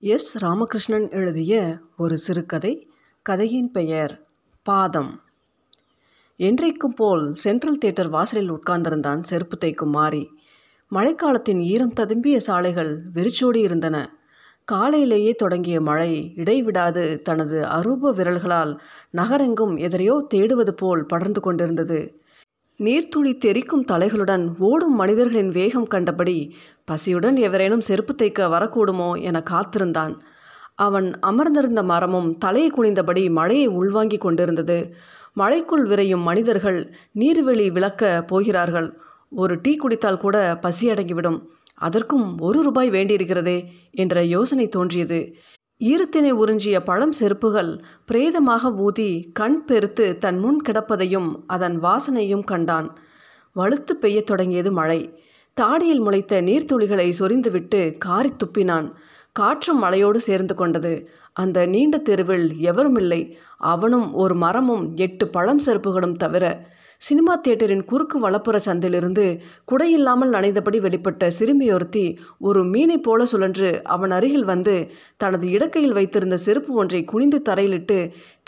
S. Ramakrishnan எழுதிய ஒரு சிறுகதை கதையின் பெயர் பாதம். என்றைக்கும் போல் சென்ட்ரல் தியேட்டர் வாசலில் உட்கார்ந்திருந்தான் செருப்பு தைக்கும் மாறி மழைக்காலத்தின் ஈரம் ததும்பிய சாலைகள் வெறிச்சோடி இருந்தன. காலையிலேயே தொடங்கிய மழை இடைவிடாது தனது அரூப விரல்களால் நகரெங்கும் எதிரையோ தேடுவது போல் படர்ந்து கொண்டிருந்தது. நீர்த்துளி தெறிக்கும் தலைகளுடன் ஓடும் மனிதர்களின் வேகம் கண்டபடி பசியுடன் எவரேனும் செருப்பு தைக்க வரக்கூடுமோ என காத்திருந்தான். அவன் அமர்ந்திருந்த மரமும் தலையை குனிந்தபடி மழையை உள்வாங்கிக் கொண்டிருந்தது. மழைக்குள் விரையும் மனிதர்கள் நீர்வெளி விளக்க போகிறார்கள். ஒரு டீ குடித்தால் கூட பசியடங்கிவிடும் அதற்கும் ஒரு ரூபாய் வேண்டியிருக்கிறதே என்ற யோசனை தோன்றியது. ஈரத்தினை உறிஞ்சிய பழம் செருப்புகள் பிரேதமாக ஊதி கண் பெருத்து தன் முன் கிடப்பதையும் அதன் வாசனையும் கண்டான். வலுத்து பெய்யத் தொடங்கியது மழை. தாடியில் முளைத்த நீர்த்துளிகளை சொரிந்துவிட்டு காரி துப்பினான். காற்றும் மழையோடு சேர்ந்து கொண்டது. அந்த நீண்ட தெருவில் எவரும் இல்லை அவனும் ஒரு மரமும் எட்டு பழம் செருப்புகளும் தவிர சினிமா தியேட்டரின் குறுக்கு வலப்புற சந்திலிருந்து குடையில்லாமல் நனைந்தபடி வெளிப்பட்ட சிறுமியொருத்தி ஒரு மீனைப் போல சுழன்று அவன் அருகில் வந்து தனது இடக்கையில் வைத்திருந்த செருப்பு ஒன்றை குனிந்து தரையிலிட்டு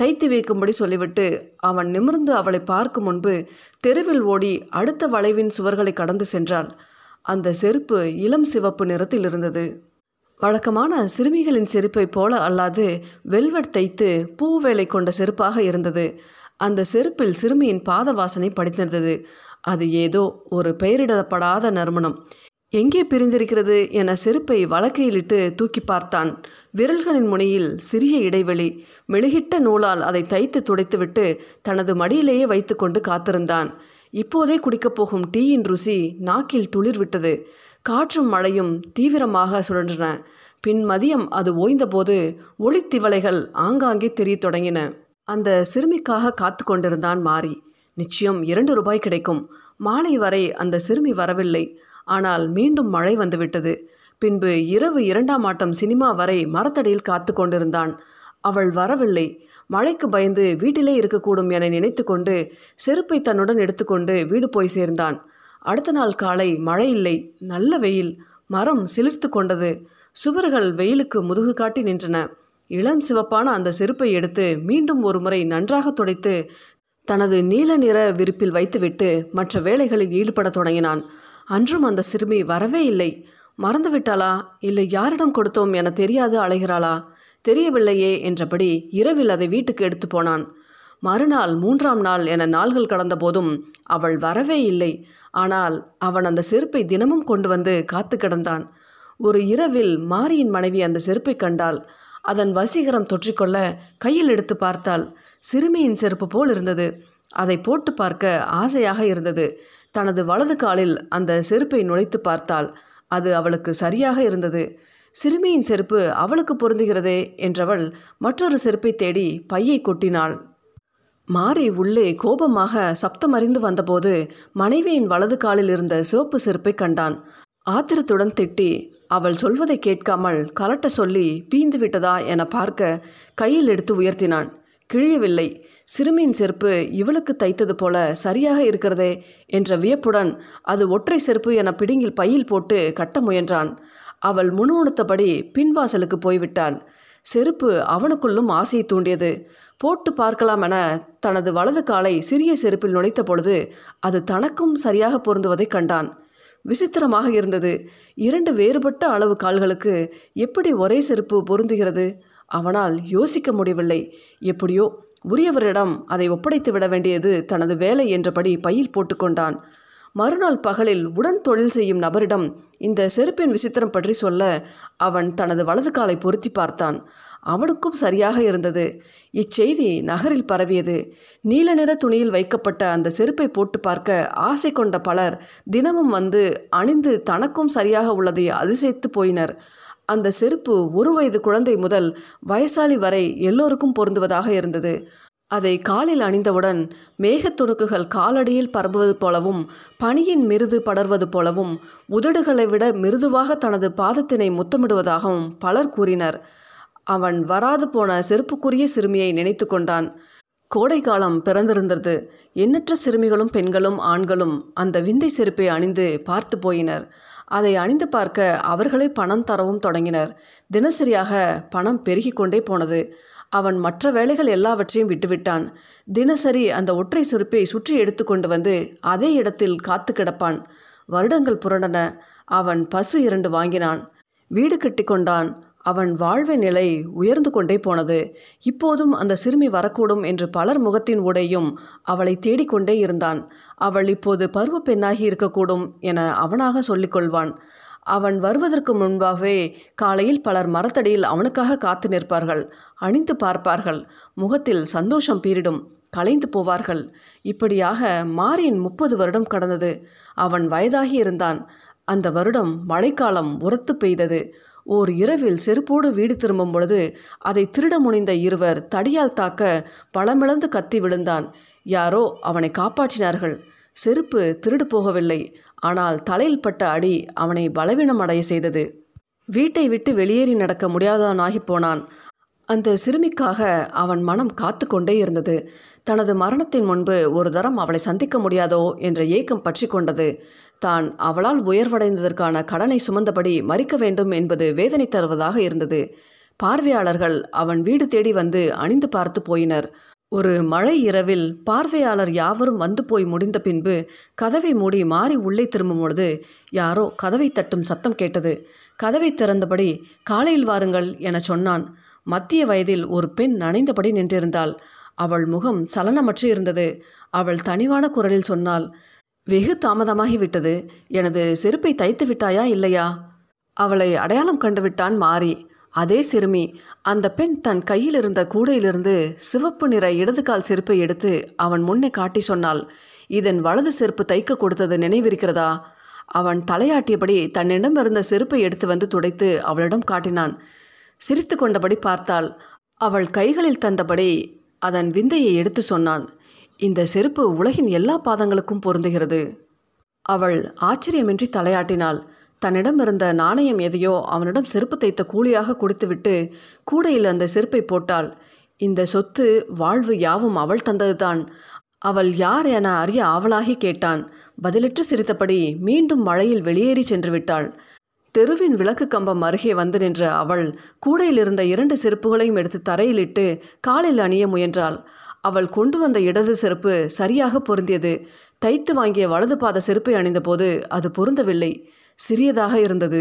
தைத்து வைக்கும்படி சொல்லிவிட்டு அவன் நிமிர்ந்து அவளை பார்க்கும் முன்பு தெருவில் ஓடி அடுத்த வளைவின் சுவர்களை கடந்து சென்றாள். அந்த செருப்பு இளம் சிவப்பு நிறத்தில் இருந்தது. வழக்கமான சிறுமிகளின் செருப்பை போல அல்லாது வெல்வெட் தைத்து பூ வேலை கொண்ட செருப்பாக இருந்தது. அந்த செருப்பில் சிறுமியின் பாத வாசனை படித்திருந்தது. அது ஏதோ ஒரு பெயரிடப்படாத நறுமணம். எங்கே பிரிந்திருக்கிறது என செருப்பை வழக்கையிலிட்டு தூக்கி பார்த்தான். விரல்களின் முனையில் சிறிய இடைவெளி. மெழுகிட்ட நூலால் அதை தைத்து துடைத்துவிட்டு தனது மடியிலேயே வைத்துக்கொண்டு காத்திருந்தான். இப்போதே குடிக்கப் போகும் டீயின் ருசி நாக்கில் துளிர்விட்டது. காற்றும் மழையும் தீவிரமாக சுழன்றன. பின் மதியம் அது ஓய்ந்தபோது ஒளித்திவளைகள் ஆங்காங்கே தெரியத் தொடங்கின. அந்த சிறுமிக்காக காத்து கொண்டிருந்தான் மாறி நிச்சயம் இரண்டு ரூபாய் கிடைக்கும். மாலை வரை அந்த சிறுமி வரவில்லை. ஆனால் மீண்டும் மழை வந்துவிட்டது. பின்பு இரவு இரண்டாம் ஆட்டம் சினிமா வரை மரத்தடியில் காத்து கொண்டிருந்தான். அவள் வரவில்லை. மழைக்கு பயந்து வீட்டிலே இருக்கக்கூடும் என நினைத்து கொண்டு செருப்பை தன்னுடன் எடுத்துக்கொண்டு வீடு போய் சேர்ந்தான். அடுத்த நாள் காலை மழை இல்லை. நல்ல வெயில். மரம் சிலிர்த்து கொண்டது. சுவர்கள் வெயிலுக்கு முதுகு காட்டி நின்றன. இளம் சிவப்பான அந்த செருப்பை எடுத்து மீண்டும் ஒரு முறை நன்றாக துடைத்து தனது நீல நிற விருப்பில் வைத்துவிட்டு மற்ற வேலைகளில் ஈடுபடத் தொடங்கினான். அன்றும் அந்த சிறுமி வரவே இல்லை. மறந்துவிட்டாளா? இல்லை யாரிடம் கொடுத்தோம் என தெரியாது அழைகிறாளா தெரியவில்லையே என்றபடி இரவில் அதை வீட்டுக்கு எடுத்து போனான். மறுநாள் மூன்றாம் நாள் என நாள்கள் கடந்த போதும் அவள் வரவே இல்லை. ஆனால் அவன் அந்த செருப்பை தினமும் கொண்டு வந்து காத்து கிடந்தான். ஒரு இரவில் மாரியின் மனைவி அந்த செருப்பை கண்டாள். அதன் வசீகரம் தொற்றிக்கொள்ள கையில் எடுத்து பார்த்தாள் சிறுமியின் செருப்பு போல் இருந்தது. அதை போட்டு பார்க்க ஆசையாக இருந்தது. தனது வலது காலில் அந்த செருப்பை நுழைத்து பார்த்தாள் அது அவளுக்கு சரியாக இருந்தது. சிறுமியின் செருப்பு அவளுக்கு பொருந்துகிறதே என்றவள் மற்றொரு செருப்பை தேடி பையை கொட்டினாள். மாறி உள்ளே கோபமாக சப்தமறிந்து வந்தபோது மனைவியின் வலது காலில் இருந்த சிவப்பு செருப்பை கண்டான். ஆத்திரத்துடன் திட்டி அவள் சொல்வதை கேட்காமல் கலட்ட சொல்லி பீந்து விட்டதா என பார்க்க கையில் எடுத்து உயர்த்தினான். கிழியவில்லை. சிறுமியின் செருப்பு இவளுக்கு தைத்தது போல சரியாக இருக்கிறதே என்ற வியப்புடன் அது ஒற்றை செருப்பு என பிடுங்கில் பையில் போட்டு கட்ட முயன்றான். அவள் முணுமுணுத்தபடி பின்வாசலுக்கு போய்விட்டாள். செருப்பு அவனுக்குள்ளும் ஆசையை தூண்டியது. போட்டு பார்க்கலாம் என தனது வலது காலை சிறிய செருப்பில் நுழைத்த பொழுது அது தனக்கும் சரியாக பொருந்துவதை கண்டான். விசித்திரமாக இருந்தது. இரண்டு வேறுபட்ட அளவு கால்களுக்கு எப்படி ஒரே செருப்பு பொருந்துகிறது? அவனால் யோசிக்க முடியவில்லை. எப்படியோ உரியவரிடம் அதை ஒப்படைத்து விட வேண்டியது தனது வேலை என்றபடி பையில் போட்டுக்கொண்டான். மறுநாள் பகலில் உடன் தொழில் செய்யும் நபரிடம் இந்த செருப்பின் விசித்திரம் பற்றி சொல்ல அவன் தனது வலது காலை பொருத்தி பார்த்தான். அவனுக்கும் சரியாக இருந்தது. இச்செய்தி நகரில் பரவியது. நீல நிற துணியில் வைக்கப்பட்ட அந்த செருப்பை போட்டு பார்க்க ஆசை கொண்ட பலர் தினமும் வந்து அணிந்து தனக்கும் சரியாக உள்ளதை அதிசயித்து போயினர். அந்த செருப்பு ஒரு வயது குழந்தை முதல் வயசாளி வரை எல்லோருக்கும் பொருந்துவதாக இருந்தது. அதை காலில் அணிந்தவுடன் மேகத்துணுக்குகள் காலடியில் பரவுவது போலவும் பனியின் மிருது படர்வது போலவும் உதடுகளை விட மிருதுவாக தனது பாதத்தினை முத்தமிடுவதாகவும் பலர் கூறினர். அவன் வராது போன செருப்புக்குரிய சிறுமியை நினைத்து கொண்டான். கோடை காலம் பிறந்திருந்தது. எண்ணற்ற சிறுமிகளும் பெண்களும் ஆண்களும் அந்த விந்தை செருப்பை அணிந்து பார்த்து போயினர். அதை அணிந்து பார்க்க அவர்களே பணம் தரவும் தொடங்கினர். தினசரியாக பணம் பெருகிக்கொண்டே போனது. அவன் மற்ற வேலைகள் எல்லாவற்றையும் விட்டுவிட்டான். தினசரி அந்த ஒற்றை செருப்பை சுற்றி எடுத்துக்கொண்டு வந்து அதே இடத்தில் காத்து கிடப்பான். வருடங்கள் புரண்டன. அவன் பசு இரண்டு வாங்கினான். வீடு கட்டி கொண்டான். அவன் வாழ்வு நிலை உயர்ந்து கொண்டே போனது. இப்போதும் அந்த சிறுமி வரக்கூடும் என்று பலர் முகத்தின் உடையும் அவளை தேடிக்கொண்டே இருந்தான். அவள் இப்போது பருவ பெண்ணாகி இருக்கக்கூடும் என அவனாக சொல்லிக்கொள்வான் அவன் வருவதற்கு முன்பாகவே காலையில் பலர் மரத்தடியில் அவனுக்காக காத்து நிற்பார்கள். அணிந்து பார்ப்பார்கள். முகத்தில் சந்தோஷம் பீரிடும். கலைந்து போவார்கள். இப்படியாக மாரியின் முப்பது வருடம் கடந்தது. அவன் வயதாகி இருந்தான். அந்த வருடம் மழைக்காலம் உரத்து பெய்தது. ஓர் இரவில் செருப்போடு வீடு திரும்பும் பொழுது அதை திருட முனைந்த இருவர் தடியால் தாக்க பழமிழந்து கத்தி விழுந்தான். யாரோ அவனை காப்பாற்றினார்கள். செருப்பு திருடு போகவில்லை. ஆனால் தலையில் பட்ட அடி அவனை பலவீனம் அடைய செய்தது. வீட்டை விட்டு வெளியேறி நடக்க முடியாதவனாகி போனான். அந்த சிறுமிக்காக அவன் மனம் காத்து கொண்டே இருந்தது. தனது மரணத்தின் முன்பு ஒரு தரம் அவளை சந்திக்க முடியாதோ என்ற ஏக்கம் பற்றி கொண்டது. தான் அவளால் உயர்வடைந்ததற்கான கடனை சுமந்தபடி மறிக்க வேண்டும் என்பது வேதனை தருவதாக இருந்தது. பார்வையாளர்கள் அவன் வீடு தேடி வந்து அணிந்து பார்த்து போயினர். ஒரு மழை இரவில் பார்வையாளர் யாவரும் வந்து போய் முடிந்த பின்பு கதவை மூடி மாறி உள்ளே திரும்பும் பொழுது யாரோ கதவை தட்டும் சத்தம் கேட்டது. கதவை திறந்தபடி காலையில் வாருங்கள் என சொன்னான். மத்திய வயதில் ஒரு பெண் நனைந்தபடி நின்றிருந்தாள். அவள் முகம் சலனமற்று இருந்தது. அவள் தனிவான குரலில் சொன்னாள் வெகு தாமதமாகிவிட்டது. எனது செருப்பை தைத்து விட்டாயா இல்லையா? அவளை அடையாளம் கண்டுவிட்டான் மாறி. அதே சிறுமி அந்த பெண் தன் கையில் இருந்த கூடையிலிருந்து சிவப்பு நிற இடது கால் செருப்பை எடுத்து அவன் முன்னே காட்டி சொன்னாள் இதன் வலது செருப்பு தைக்க கொடுத்தது நினைவிருக்கிறதா? அவன் தலையாட்டியபடி தன்னிடம் இருந்த செருப்பை எடுத்து வந்து துடைத்து அவளிடம் காட்டினான். சிரித்து கொண்டபடி பார்த்தாள். அவள் கைகளில் தந்தபடி அதன் விந்தையை எடுத்து சொன்னான். இந்த செருப்பு உலகின் எல்லா பாதங்களுக்கும் பொருந்துகிறது. அவள் ஆச்சரியமின்றி தலையாட்டினாள். தன்னிடம் இருந்த நாணயம் எதையோ அவனிடம் செருப்பு தைத்த கூலியாக கொடுத்துவிட்டு கூடையில் அந்த செருப்பை போட்டாள். இந்த சொத்து வாழ்வு யாவும் அவள் தந்ததுதான். அவள் யார் என அறிய ஆவலாகி கேட்டான். பதிலற்று சிரித்தபடி மீண்டும் மழையில் வெளியேறி சென்று விட்டாள். தெருவின் விளக்கு கம்பம் அருகே வந்து நின்ற அவள் கூடையில் இருந்த இரண்டு செருப்புகளையும் எடுத்து தரையிலிட்டு காலில் அணிய முயன்றாள். அவள் கொண்டு வந்த இடது செருப்பு சரியாக பொருந்தியது. தைத்து வாங்கிய வலது பாத செருப்பை அணிந்தபோது அது பொருந்தவில்லை. சிறியதாக இருந்தது.